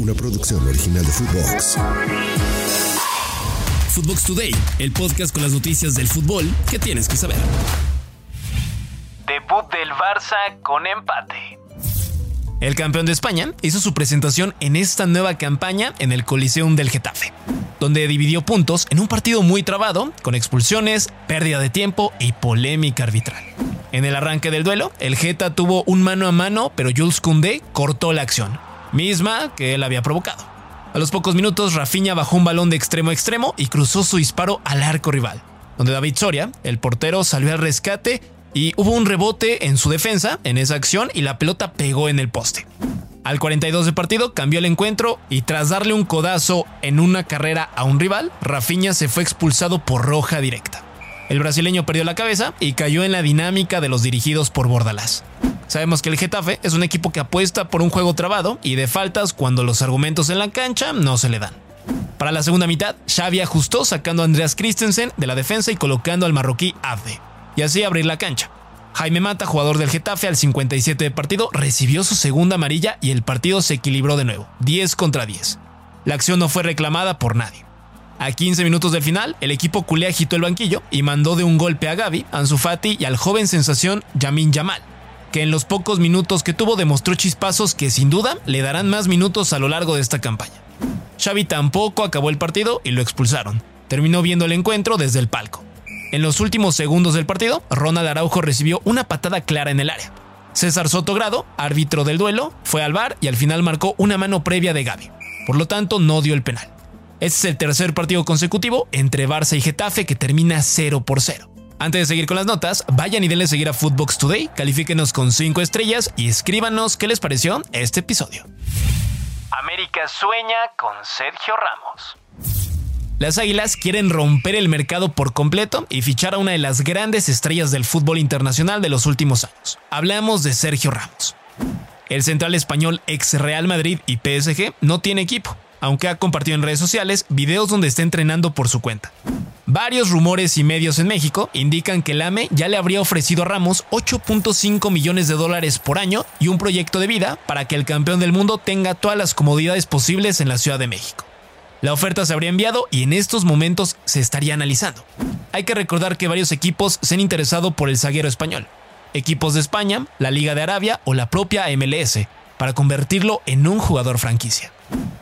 una producción original de Footbox. Footbox Today, el podcast con las noticias del fútbol que tienes que saber. Debut del Barça con empate. El campeón de España hizo su presentación en esta nueva campaña en el Coliseum del Getafe, donde dividió puntos en un partido muy trabado, con expulsiones, pérdida de tiempo y polémica arbitral. En el arranque del duelo, el Geta tuvo un mano a mano, pero Jules Koundé cortó la acción, misma que él había provocado. A los pocos minutos, Rafinha bajó un balón de extremo a extremo y cruzó su disparo al arco rival, donde David Soria, el portero, salió al rescate y hubo un rebote en su defensa en esa acción y la pelota pegó en el poste. Al 42 de partido cambió el encuentro y tras darle un codazo en una carrera a un rival, Rafinha se fue expulsado por roja directa. El brasileño perdió la cabeza y cayó en la dinámica de los dirigidos por Bordalás. Sabemos que el Getafe es un equipo que apuesta por un juego trabado y de faltas cuando los argumentos en la cancha no se le dan. Para la segunda mitad, Xavi ajustó sacando a Andreas Christensen de la defensa y colocando al marroquí Abde, y así abrir la cancha. Jaime Mata, jugador del Getafe al 57 de partido, recibió su segunda amarilla y el partido se equilibró de nuevo, 10 contra 10. La acción no fue reclamada por nadie. A 15 minutos del final, el equipo culé agitó el banquillo y mandó de un golpe a Gaby, Ansu Fati y al joven sensación Yamin Yamal, que en los pocos minutos que tuvo demostró chispazos que sin duda le darán más minutos a lo largo de esta campaña. Xavi tampoco acabó el partido y lo expulsaron. Terminó viendo el encuentro desde el palco. En los últimos segundos del partido, Ronald Araujo recibió una patada clara en el área. César Sotogrado, árbitro del duelo, fue al bar y al final marcó una mano previa de Gaby. Por lo tanto, no dio el penal. Este es el tercer partido consecutivo entre Barça y Getafe que termina 0 por 0. Antes de seguir con las notas, vayan y denle seguir a Footbox Today, califíquenos con 5 estrellas y escríbanos qué les pareció este episodio. América sueña con Sergio Ramos. Las Águilas quieren romper el mercado por completo y fichar a una de las grandes estrellas del fútbol internacional de los últimos años. Hablamos de Sergio Ramos. El central español ex Real Madrid y PSG no tiene equipo aunque ha compartido en redes sociales videos donde está entrenando por su cuenta. Varios rumores y medios en México indican que el AME ya le habría ofrecido a Ramos 8.5 millones de dólares por año y un proyecto de vida para que el campeón del mundo tenga todas las comodidades posibles en la Ciudad de México. La oferta se habría enviado y en estos momentos se estaría analizando. Hay que recordar que varios equipos se han interesado por el zaguero español. Equipos de España, la Liga de Arabia o la propia MLS, para convertirlo en un jugador franquicia.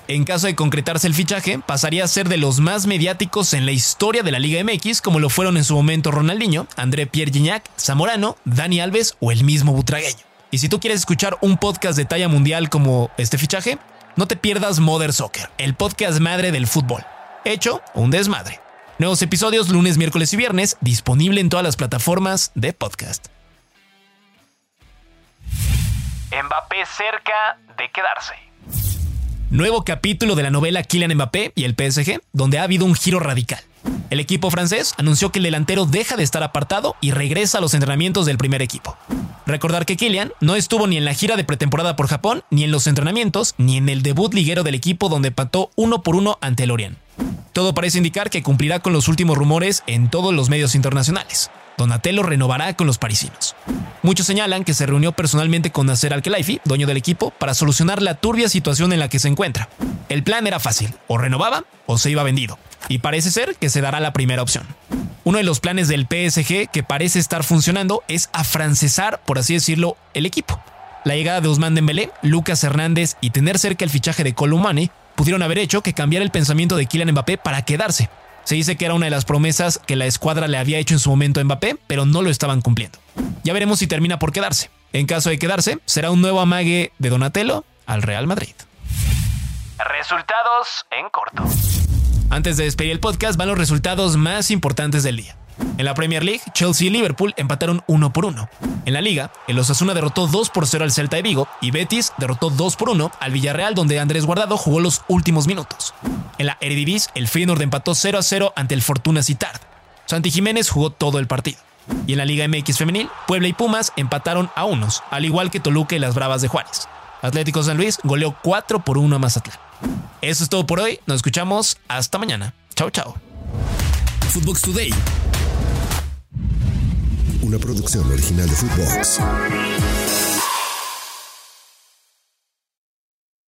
En caso de concretarse el fichaje, pasaría a ser de los más mediáticos en la historia de la Liga MX, como lo fueron en su momento Ronaldinho, André Pierre Gignac, Zamorano, Dani Alves o el mismo Butragueño. Y si tú quieres escuchar un podcast de talla mundial como este fichaje, no te pierdas Mother Soccer, el podcast madre del fútbol. Hecho un desmadre. Nuevos episodios lunes, miércoles y viernes, disponible en todas las plataformas de podcast. Mbappé cerca de quedarse. Nuevo capítulo de la novela Kylian Mbappé y el PSG, donde ha habido un giro radical. El equipo francés anunció que el delantero deja de estar apartado y regresa a los entrenamientos del primer equipo. Recordar que Kylian no estuvo ni en la gira de pretemporada por Japón, ni en los entrenamientos, ni en el debut liguero del equipo donde pató uno por uno ante el Orient. Todo parece indicar que cumplirá con los últimos rumores en todos los medios internacionales. Donatello renovará con los parisinos. Muchos señalan que se reunió personalmente con Nasser Al-Khelaifi, dueño del equipo, para solucionar la turbia situación en la que se encuentra. El plan era fácil, o renovaba o se iba vendido, y parece ser que se dará la primera opción. Uno de los planes del PSG que parece estar funcionando es afrancesar, por así decirlo, el equipo. La llegada de Ousmane Dembélé, Lucas Hernández y tener cerca el fichaje de Columani pudieron haber hecho que cambiara el pensamiento de Kylian Mbappé para quedarse, se dice que era una de las promesas que la escuadra le había hecho en su momento a Mbappé, pero no lo estaban cumpliendo. Ya veremos si termina por quedarse. En caso de quedarse, será un nuevo amague de Donatello al Real Madrid. Resultados en corto. Antes de despedir el podcast van los resultados más importantes del día. En la Premier League, Chelsea y Liverpool empataron 1 por 1. En la Liga, el Osasuna derrotó 2 por 0 al Celta de Vigo y Betis derrotó 2 por 1 al Villarreal donde Andrés Guardado jugó los últimos minutos. En la Eredivisie, el Feyenoord empató 0 a 0 ante el Fortuna Citard. Santi Jiménez jugó todo el partido. Y en la Liga MX femenil, Puebla y Pumas empataron a unos, al igual que Toluca y las Bravas de Juárez. Atlético San Luis goleó 4 por 1 a Mazatlán. Eso es todo por hoy, nos escuchamos hasta mañana. Chao, chao. Footbox Today. Una producción original de Footbox.